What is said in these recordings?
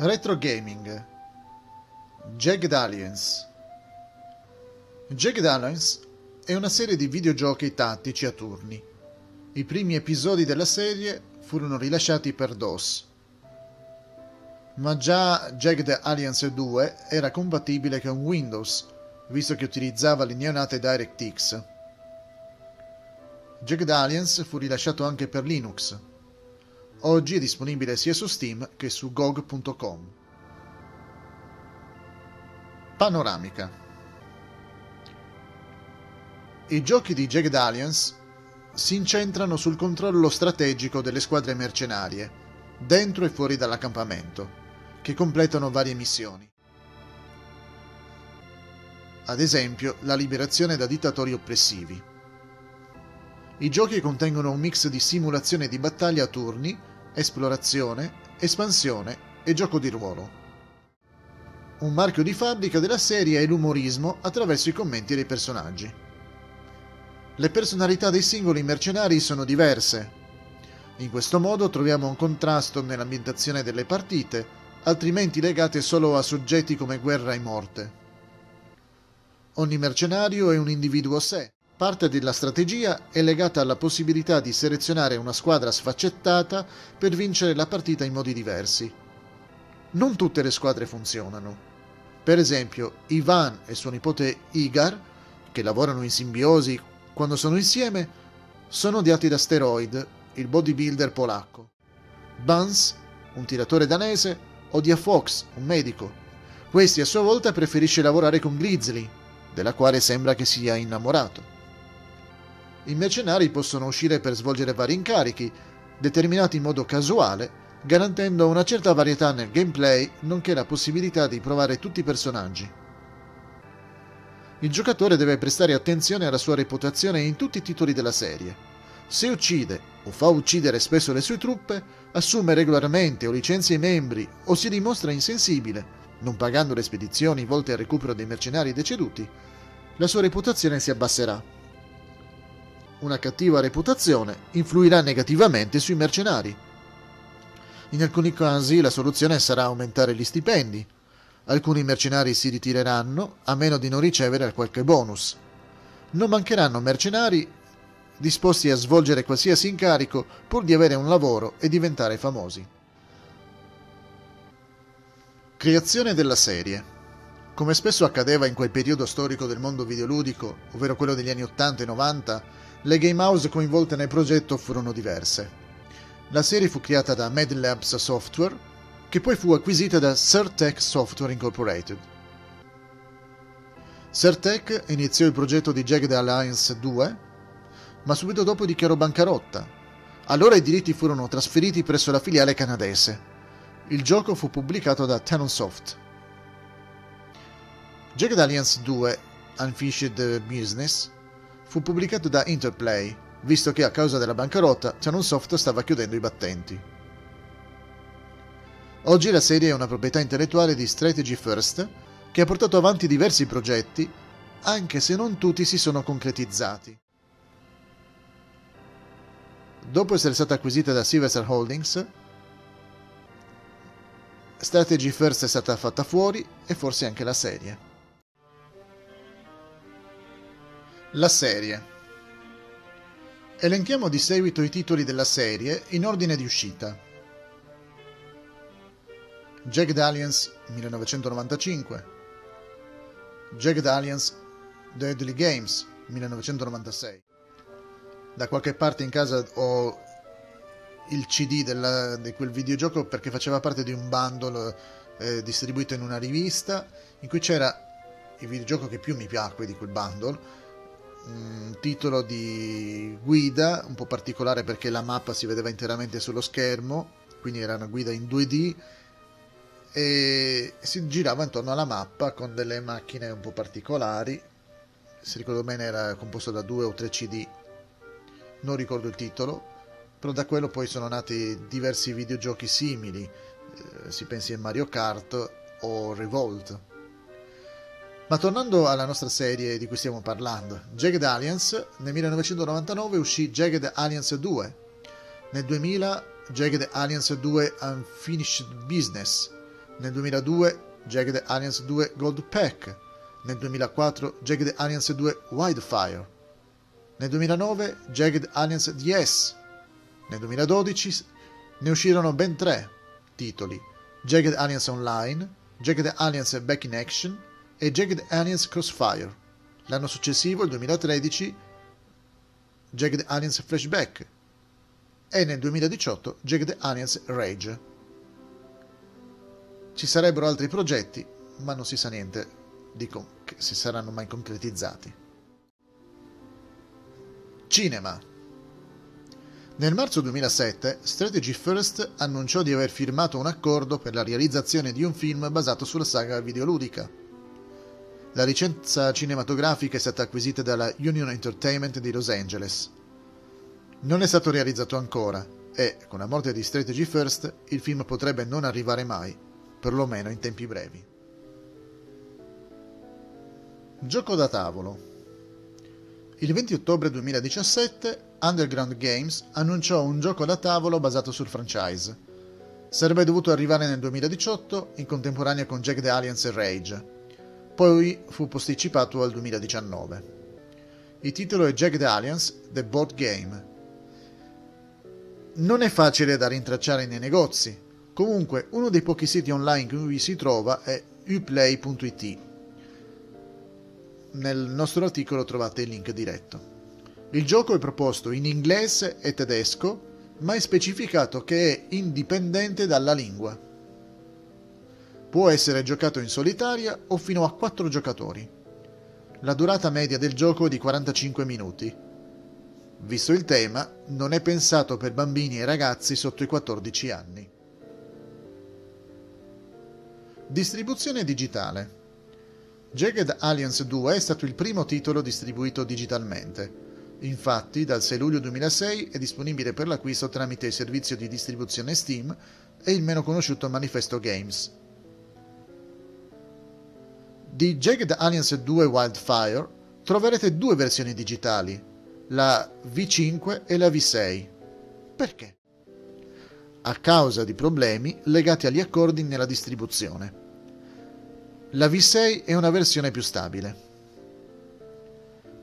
Retro Gaming Jagged Alliance Jagged Alliance è una serie di videogiochi tattici a turni. I primi episodi della serie furono rilasciati per DOS, ma già Jagged Alliance 2 era compatibile con Windows, visto che utilizzava le neonate DirectX. Jagged Alliance fu rilasciato anche per Linux. Oggi è disponibile sia su Steam che su GOG.com. Panoramica I giochi di Jagged Alliance si incentrano sul controllo strategico delle squadre mercenarie, dentro e fuori dall'accampamento, che completano varie missioni. Ad esempio, la liberazione da dittatori oppressivi. I giochi contengono un mix di simulazione di battaglia a turni, esplorazione, espansione e gioco di ruolo. Un marchio di fabbrica della serie è l'umorismo attraverso i commenti dei personaggi. Le personalità dei singoli mercenari sono diverse. In questo modo troviamo un contrasto nell'ambientazione delle partite, altrimenti legate solo a soggetti come guerra e morte. Ogni mercenario è un individuo a sé. Parte della strategia è legata alla possibilità di selezionare una squadra sfaccettata per vincere la partita in modi diversi. Non tutte le squadre funzionano. Per esempio, Ivan e suo nipote Igar, che lavorano in simbiosi quando sono insieme, sono odiati da Steroid, il bodybuilder polacco. Buns, un tiratore danese, odia Fox, un medico. Questi a sua volta preferisce lavorare con Grizzly, della quale sembra che sia innamorato. I mercenari possono uscire per svolgere vari incarichi, determinati in modo casuale garantendo una certa varietà nel gameplay nonché la possibilità di provare tutti i personaggi. Il giocatore deve prestare attenzione alla sua reputazione in tutti i titoli della serie. Se uccide o fa uccidere spesso le sue truppe, assume regolarmente o licenzia i membri o si dimostra insensibile, non pagando le spedizioni volte al recupero dei mercenari deceduti, la sua reputazione si abbasserà. Una cattiva reputazione influirà negativamente sui mercenari in alcuni casi la soluzione sarà aumentare gli stipendi. Alcuni mercenari si ritireranno a meno di non ricevere qualche bonus. Non mancheranno mercenari disposti a svolgere qualsiasi incarico pur di avere un lavoro e diventare famosi. Creazione della serie. Come spesso accadeva in quel periodo storico del mondo videoludico, ovvero quello degli anni 80 e 90, le game house coinvolte nel progetto furono diverse. La serie fu creata da Mad Labs Software, che poi fu acquisita da Certec Software Incorporated. Certec iniziò il progetto di Jagged Alliance 2, ma subito dopo dichiarò bancarotta. Allora i diritti furono trasferiti presso la filiale canadese. Il gioco fu pubblicato da Tenonsoft. Jagged Alliance 2 Unfinished Business fu pubblicato da Interplay visto che a causa della bancarotta Channelsoft stava chiudendo i battenti. Oggi la serie è una proprietà intellettuale di Strategy First che ha portato avanti diversi progetti, anche se non tutti si sono concretizzati. Dopo essere stata acquisita da Sylvester Holdings, Strategy First è stata fatta fuori e forse anche la serie. La serie. Elenchiamo di seguito i titoli della serie in ordine di uscita. Jagged Alliance 1995 Jagged Alliance Deadly Games 1996 Da qualche parte in casa ho il CD della, di quel videogioco perché faceva parte di un bundle eh, distribuito in una rivista in cui c'era il videogioco che più mi piacque di quel bundle un titolo di guida un po' particolare perché la mappa si vedeva interamente sullo schermo, quindi era una guida in 2D e si girava intorno alla mappa con delle macchine un po' particolari. Se ricordo bene era composto da due o tre CD, non ricordo il titolo, però da quello poi sono nati diversi videogiochi simili, eh, si pensi a Mario Kart o Revolt. Ma tornando alla nostra serie di cui stiamo parlando, Jagged Alliance, nel 1999 uscì Jagged Alliance 2, nel 2000 Jagged Alliance 2 Unfinished Business, nel 2002 Jagged Alliance 2 Gold Pack, nel 2004 Jagged Alliance 2 Wildfire, nel 2009 Jagged Alliance DS, nel 2012 ne uscirono ben tre titoli, Jagged Alliance Online, Jagged Alliance Back in Action e Jagged Alliance Crossfire. L'anno successivo, il 2013, Jagged Alliance Flashback e nel 2018 Jagged Alliance Rage. Ci sarebbero altri progetti, ma non si sa niente di com- che si saranno mai concretizzati. Cinema nel marzo 2007 Strategy First annunciò di aver firmato un accordo per la realizzazione di un film basato sulla saga videoludica. La licenza cinematografica è stata acquisita dalla Union Entertainment di Los Angeles. Non è stato realizzato ancora e, con la morte di Strategy First, il film potrebbe non arrivare mai, perlomeno in tempi brevi. Gioco da tavolo il 20 ottobre 2017 Underground Games annunciò un gioco da tavolo basato sul franchise. Sarebbe dovuto arrivare nel 2018 in contemporanea con Jack the Alliance e Rage, poi fu posticipato al 2019. Il titolo è Jack Alliance The Board Game. Non è facile da rintracciare nei negozi, comunque uno dei pochi siti online in cui si trova è uplay.it nel nostro articolo trovate il link diretto. Il gioco è proposto in inglese e tedesco, ma è specificato che è indipendente dalla lingua. Può essere giocato in solitaria o fino a 4 giocatori. La durata media del gioco è di 45 minuti. Visto il tema, non è pensato per bambini e ragazzi sotto i 14 anni. Distribuzione digitale. Jagged Alliance 2 è stato il primo titolo distribuito digitalmente. Infatti, dal 6 luglio 2006 è disponibile per l'acquisto tramite il servizio di distribuzione Steam e il meno conosciuto Manifesto Games. Di Jagged Alliance 2 Wildfire troverete due versioni digitali, la V5 e la V6. Perché? A causa di problemi legati agli accordi nella distribuzione. La V6 è una versione più stabile.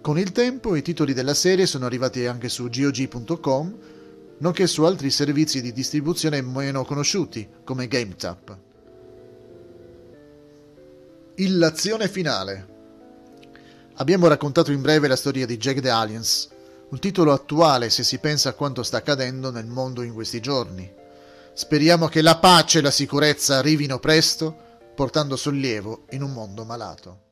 Con il tempo i titoli della serie sono arrivati anche su GOG.com, nonché su altri servizi di distribuzione meno conosciuti, come GameTap. Illazione finale. Abbiamo raccontato in breve la storia di Jack the Aliens, un titolo attuale se si pensa a quanto sta accadendo nel mondo in questi giorni. Speriamo che la pace e la sicurezza arrivino presto portando sollievo in un mondo malato.